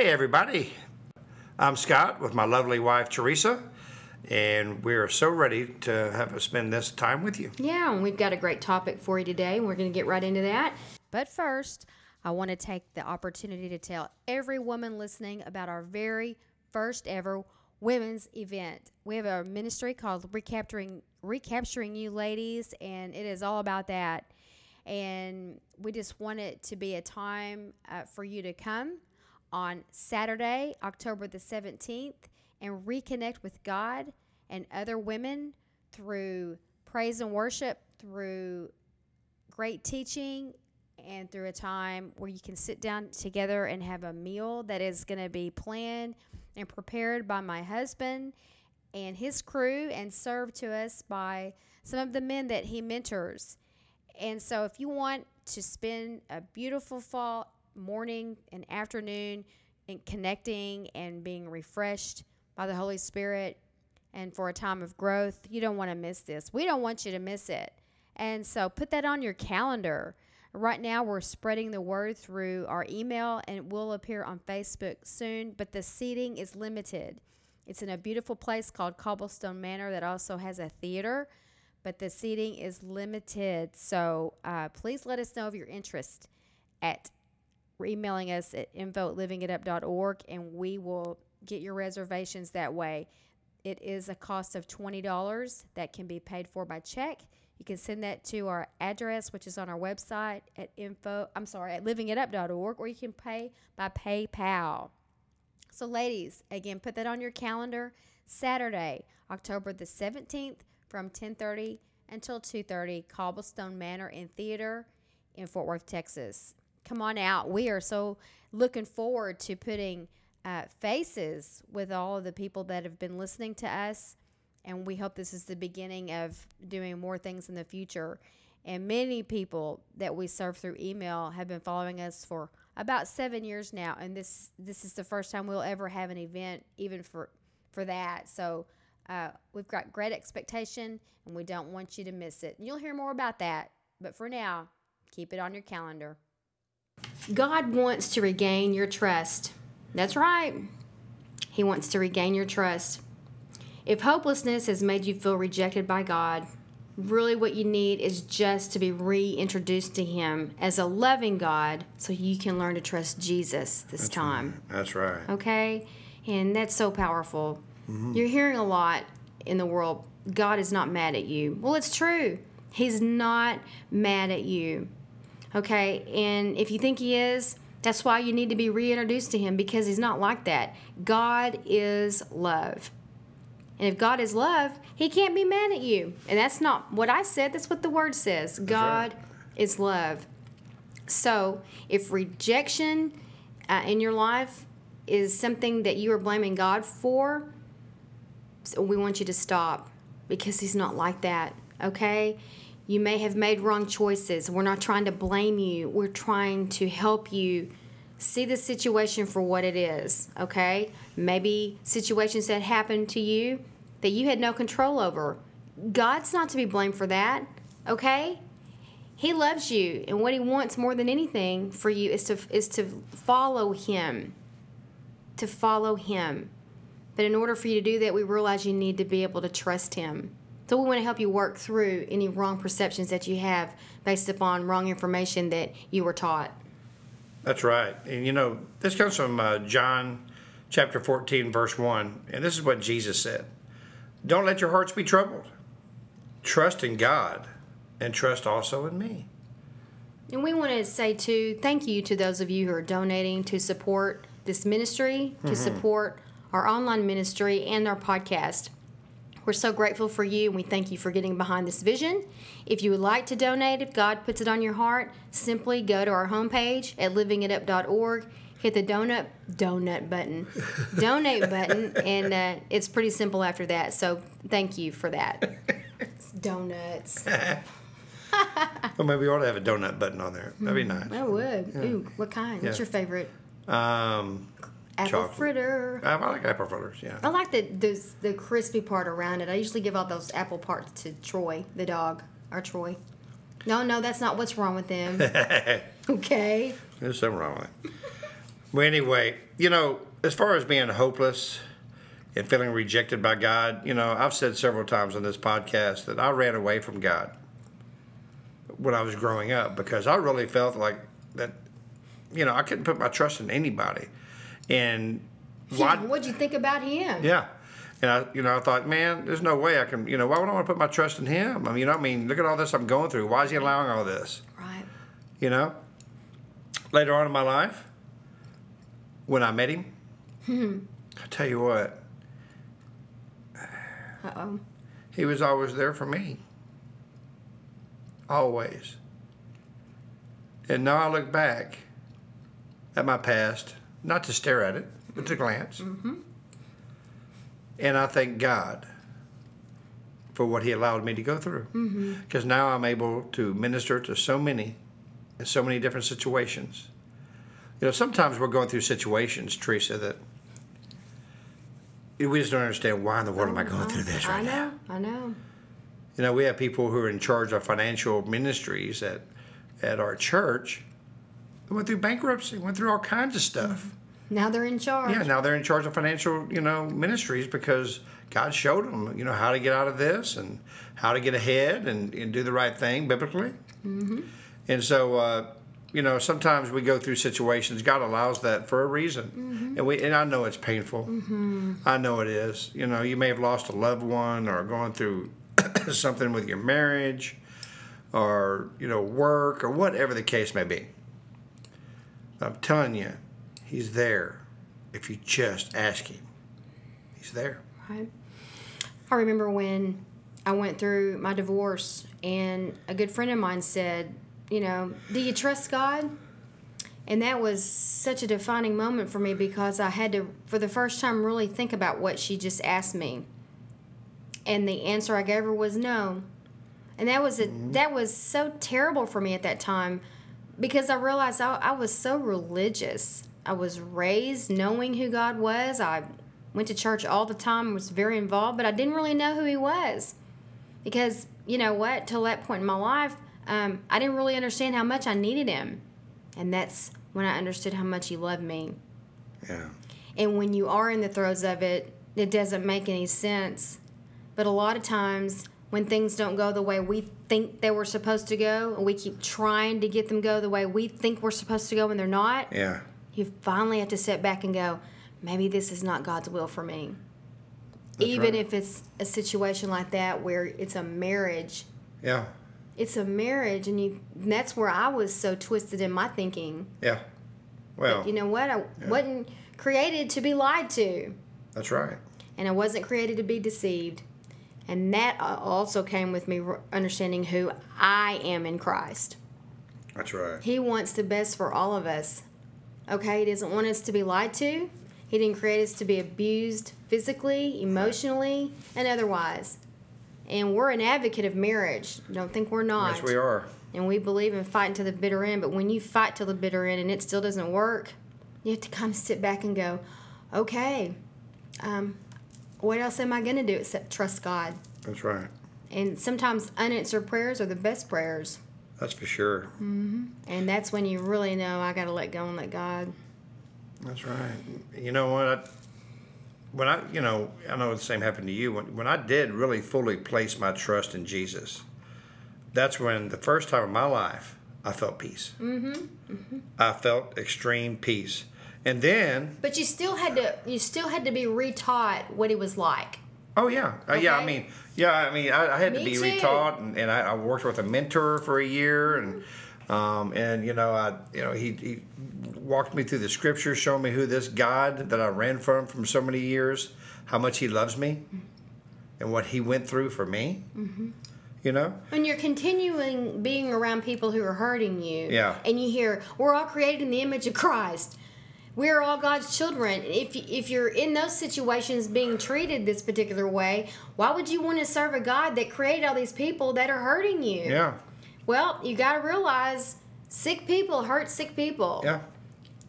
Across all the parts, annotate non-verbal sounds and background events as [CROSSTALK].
Hey, everybody. I'm Scott with my lovely wife, Teresa, and we're so ready to have us spend this time with you. Yeah, and we've got a great topic for you today, and we're going to get right into that. But first, I want to take the opportunity to tell every woman listening about our very first ever women's event. We have a ministry called Recapturing Recapturing You Ladies, and it is all about that. And we just want it to be a time uh, for you to come on Saturday, October the 17th, and reconnect with God and other women through praise and worship, through great teaching, and through a time where you can sit down together and have a meal that is going to be planned and prepared by my husband and his crew and served to us by some of the men that he mentors. And so, if you want to spend a beautiful fall morning and afternoon and connecting and being refreshed by the Holy Spirit and for a time of growth, you don't want to miss this. We don't want you to miss it. And so put that on your calendar. Right now, we're spreading the word through our email and it will appear on Facebook soon, but the seating is limited. It's in a beautiful place called Cobblestone Manor that also has a theater, but the seating is limited. So uh, please let us know of your interest at emailing us at info at livingitup.org and we will get your reservations that way. It is a cost of $20 that can be paid for by check. You can send that to our address, which is on our website at info, I'm sorry, at livingitup.org, or you can pay by PayPal. So, ladies, again, put that on your calendar. Saturday, October the 17th from 10:30 until 2:30, Cobblestone Manor in Theater in Fort Worth, Texas come on out. We are so looking forward to putting uh, faces with all of the people that have been listening to us. And we hope this is the beginning of doing more things in the future. And many people that we serve through email have been following us for about seven years now. And this this is the first time we'll ever have an event even for for that. So uh, we've got great expectation and we don't want you to miss it. And you'll hear more about that. But for now, keep it on your calendar. God wants to regain your trust. That's right. He wants to regain your trust. If hopelessness has made you feel rejected by God, really what you need is just to be reintroduced to Him as a loving God so you can learn to trust Jesus this That's time. Right. That's right. Okay? And that's so powerful. Mm-hmm. You're hearing a lot in the world God is not mad at you. Well, it's true. He's not mad at you. Okay, and if you think he is, that's why you need to be reintroduced to him because he's not like that. God is love. And if God is love, he can't be mad at you. And that's not what I said, that's what the word says. That's God right. is love. So if rejection uh, in your life is something that you are blaming God for, we want you to stop because he's not like that. Okay? You may have made wrong choices. We're not trying to blame you, we're trying to help you see the situation for what it is, okay? Maybe situations that happened to you that you had no control over. God's not to be blamed for that, okay? He loves you, and what he wants more than anything for you is to is to follow him. To follow him. But in order for you to do that, we realize you need to be able to trust him. So we want to help you work through any wrong perceptions that you have based upon wrong information that you were taught. That's right. And you know, this comes from uh, John chapter 14, verse 1. And this is what Jesus said Don't let your hearts be troubled. Trust in God and trust also in me. And we want to say, too, thank you to those of you who are donating to support this ministry, to mm-hmm. support our online ministry and our podcast. We're so grateful for you and we thank you for getting behind this vision. If you would like to donate, if God puts it on your heart, simply go to our homepage at livingitup.org. hit the donut donut button, [LAUGHS] donate button, and uh, it's pretty simple after that. So thank you for that. It's donuts. [LAUGHS] Well, maybe we ought to have a donut button on there. That'd be nice. I would. Ooh, what kind? What's your favorite? Um, Apple Chocolate. fritter. I, I like apple fritters. Yeah. I like the, the the crispy part around it. I usually give all those apple parts to Troy, the dog, or Troy. No, no, that's not what's wrong with them. [LAUGHS] okay. There's something wrong with it. Well, anyway, you know, as far as being hopeless and feeling rejected by God, you know, I've said several times on this podcast that I ran away from God when I was growing up because I really felt like that, you know, I couldn't put my trust in anybody. And why? What'd you think about him? Yeah. And I, you know, I thought, man, there's no way I can, you know, why would I want to put my trust in him? I mean, you know, I mean, look at all this I'm going through. Why is he allowing all this? Right. You know? Later on in my life, when I met him, I tell you what, Uh oh. he was always there for me. Always. And now I look back at my past, not to stare at it, but to glance. And I thank God for what He allowed me to go through. Because now I'm able to minister to so many in so many different situations. You know, sometimes we're going through situations, Teresa, that we just don't understand why in the world am I going through this right I know. now. I know. You know, we have people who are in charge of financial ministries at at our church. They went through bankruptcy, went through all kinds of stuff. Now they're in charge. Yeah, now they're in charge of financial, you know, ministries because God showed them, you know, how to get out of this and how to get ahead and, and do the right thing biblically. Mm-hmm. And so, uh, you know, sometimes we go through situations. God allows that for a reason, and we and I know it's painful. I know it is. You know, you may have lost a loved one or going through [COUGHS] something with your marriage, or you know, work or whatever the case may be. I'm telling you, He's there if you just ask Him. He's there. Right. I remember when I went through my divorce, and a good friend of mine said, You know, do you trust God? And that was such a defining moment for me because I had to, for the first time, really think about what she just asked me. And the answer I gave her was no. And that was a, mm-hmm. that was so terrible for me at that time because I realized I, I was so religious. I was raised knowing who God was. I went to church all the time, was very involved, but I didn't really know who He was. Because, you know what, till that point in my life, um, I didn't really understand how much I needed Him. And that's when I understood how much He loved me. Yeah. And when you are in the throes of it, it doesn't make any sense. But a lot of times, when things don't go the way we think they were supposed to go, and we keep trying to get them go the way we think we're supposed to go, and they're not, Yeah. you finally have to sit back and go, maybe this is not God's will for me. That's Even right. if it's a situation like that where it's a marriage, Yeah. it's a marriage, and you and that's where I was so twisted in my thinking. Yeah. Well, You know what? I wasn't created to be lied to. that's right. and I wasn't created to be deceived. And that uh, also came with me understanding who I am in Christ. That's right. He wants the best for all of us. Okay, He doesn't want us to be lied to. He didn't create us to be abused physically, emotionally, and otherwise. And we're an advocate of marriage. Don't think we're not. Yes, we are. And we believe in fighting to the bitter end. But when you fight till the bitter end and it still doesn't work, you have to kind of sit back and go, okay, um, what else am I going to do except trust God? That's right. And sometimes unanswered prayers are the best prayers. That's for sure. And that's when you really know I got to let go and let God. That's right. You know what? I, when I, you know, I know the same happened to you. When, when I did really fully place my trust in Jesus, that's when the first time in my life I felt peace. Mm-hmm. I felt extreme peace. And then, But you still had to you still had to be retaught what he was like. oh yeah, uh, yeah. I Okay. mean, yeah. I mean, I, I had to Me be too. retaught, and, and I, I worked with a mentor for a year, and um, and you know, I, you know, he, he walked me through the scriptures, showing me who this God that I ran from from so many years, how much He loves me, and what He went through for me. Mm-hmm. You know, When you're continuing being around people who are hurting you, Yeah. and you hear, we're all created in the image of Christ. We're all God's children. If if you're in those situations being treated this particular way, why would you want to serve a God that created all these people that are hurting you? Yeah. Well, you got to realize sick people hurt sick people. Yeah.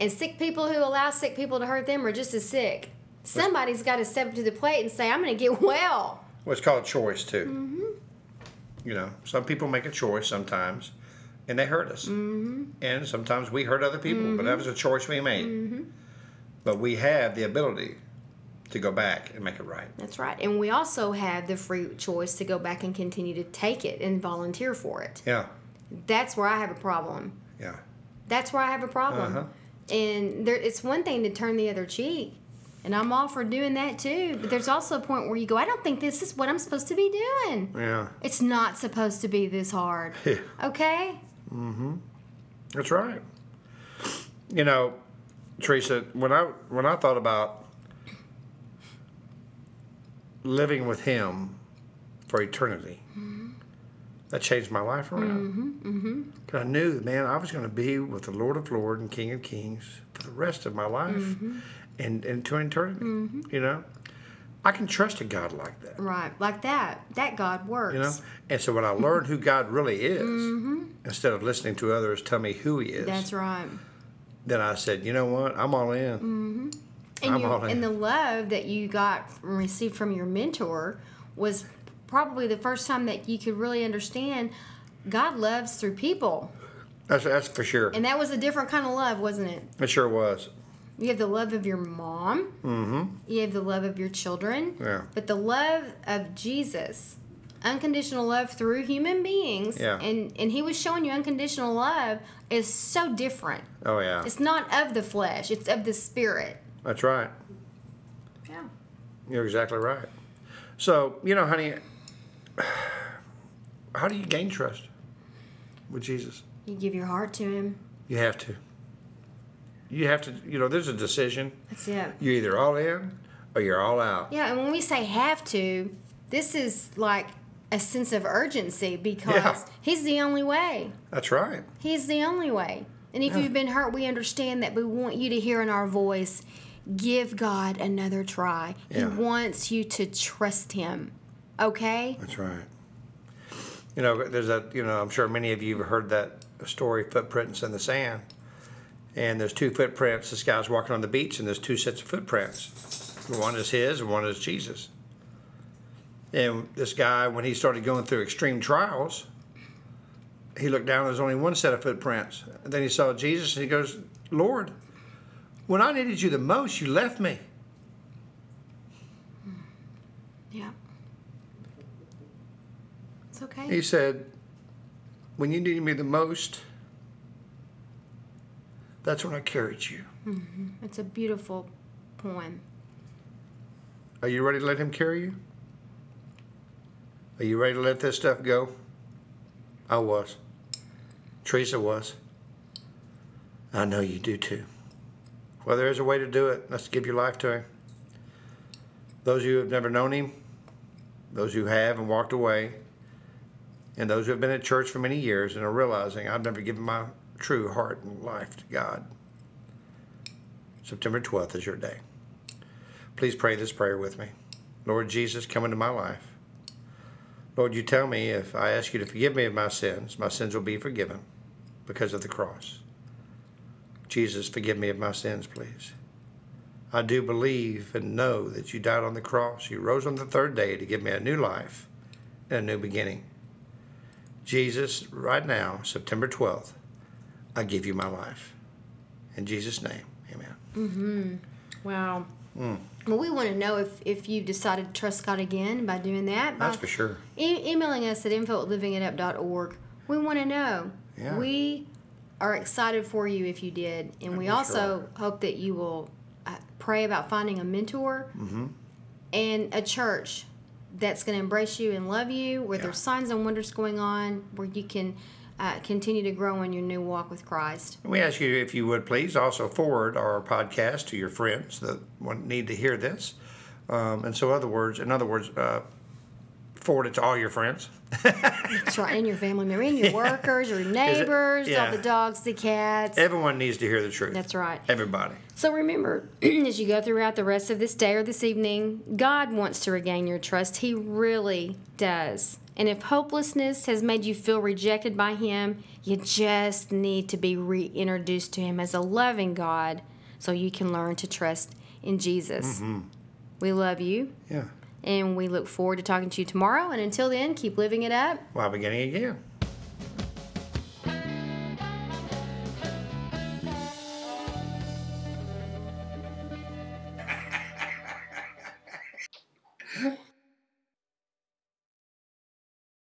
And sick people who allow sick people to hurt them are just as sick. Somebody's got to step to the plate and say, I'm going to get well. Well, it's called choice too. Mm-hmm. You know, some people make a choice sometimes, and they hurt us. Mm-hmm. And sometimes we hurt other people, mm-hmm. but that was a choice we made. Mm-hmm. But we have the ability to go back and make it right. That's right. And we also have the free choice to go back and continue to take it and volunteer for it. Yeah. That's where I have a problem. Yeah. That's where I have a problem. Uh-huh. And there, it's one thing to turn the other cheek, and I'm all for doing that too. But there's also a point where you go, I don't think this is what I'm supposed to be doing. Yeah. It's not supposed to be this hard. Yeah. Okay? Mm-hmm. That's right. You know, Teresa, when I when I thought about living with him for eternity, Mm-hmm. that changed my life around. Mm-hmm. Cause I knew, man, I was going to be with the Lord of Lords and King of Kings for the rest of my life, Mm-hmm. and and to eternity. You know, I can trust a God like that. Right. Like that. That God works. You know, and so when I learned who God really is, Mm-hmm. instead of listening to others tell me who He is, That's right. then I said, you know what, I'm all in. Mm-hmm. And, I'm you, all in. and the love that you got received from your mentor was probably the first time that you could really understand God loves through people. That's that's for sure. And that was a different kind of love, wasn't it? It sure was. You have the love of your mom, Mm-hmm. you have the love of your children, Yeah. but the love of Jesus, unconditional love through human beings, Yeah. and, and he was showing you unconditional love, is so different. Oh yeah. It's not of the flesh, it's of the spirit. That's right. Yeah. You're exactly right. So you know, honey, [SIGHS] how do you gain trust with Jesus? You give your heart to him. You have to. You have to. You know, there's a decision. That's it. You're either all in or you're all out. Yeah, and when we say have to, this is like a sense of urgency because Yeah. he's the only way. That's right. He's the only way. And if Yeah. you've been hurt, we understand that we want you to hear in our voice give God another try. Yeah. He wants you to trust him. Okay? That's right. You know, there's a, you know, I'm sure many of you have heard that story, footprints in the sand. And there's two footprints. This guy's walking on the beach, and there's two sets of footprints. One is his, and one is Jesus. And this guy, when he started going through extreme trials, he looked down, there's only one set of footprints. And then he saw Jesus, and he goes, Lord, when I needed you the most, you left me. Yeah. It's okay. He said, When you needed me the most, that's when I carried you. Mm-hmm. It's a beautiful poem. Are you ready to let him carry you? Are you ready to let this stuff go? I was. Teresa was. I know you do too. Well, there is a way to do it. Let's give your life to him. Those of you who have never known him, those who have and walked away, and those who have been at church for many years and are realizing I've never given my true heart and life to God. September 12th is your day. Please pray this prayer with me. Lord Jesus, come into my life. Lord, you tell me if I ask you to forgive me of my sins, my sins will be forgiven because of the cross. Jesus, forgive me of my sins, please. I do believe and know that you died on the cross. You rose on the third day to give me a new life and a new beginning. Jesus, right now, September 12th, I give you my life. In Jesus' name, amen. Mm-hmm. Wow. Mm. Well, we want to know if, if you've decided to trust God again by doing that. By That's for sure. e- emailing us at info at livingitup.org. We want to know. Yeah. We are excited for you if you did. And we we also sure hope that you will uh, pray about finding a mentor Mm-hmm. and a church that's going to embrace you and love you, where Yeah. there's signs and wonders going on, where you can uh, continue to grow in your new walk with Christ. We ask you if you would please also forward our podcast to your friends that need to hear this. Um, and so, other words, in other words, uh, forward it to all your friends. That's right. And your family member, and your [LAUGHS] workers, your neighbors, yeah. all the dogs, the cats. Everyone needs to hear the truth. That's right. Everybody. So remember, [CLEARS THROAT] as you go throughout the rest of this day or this evening, God wants to regain your trust. He really does. And if hopelessness has made you feel rejected by Him, you just need to be reintroduced to Him as a loving God so you can learn to trust in Jesus. Mm-hmm. We love you, Yeah. And we look forward to talking to you tomorrow. And until then, keep living it up. While beginning again.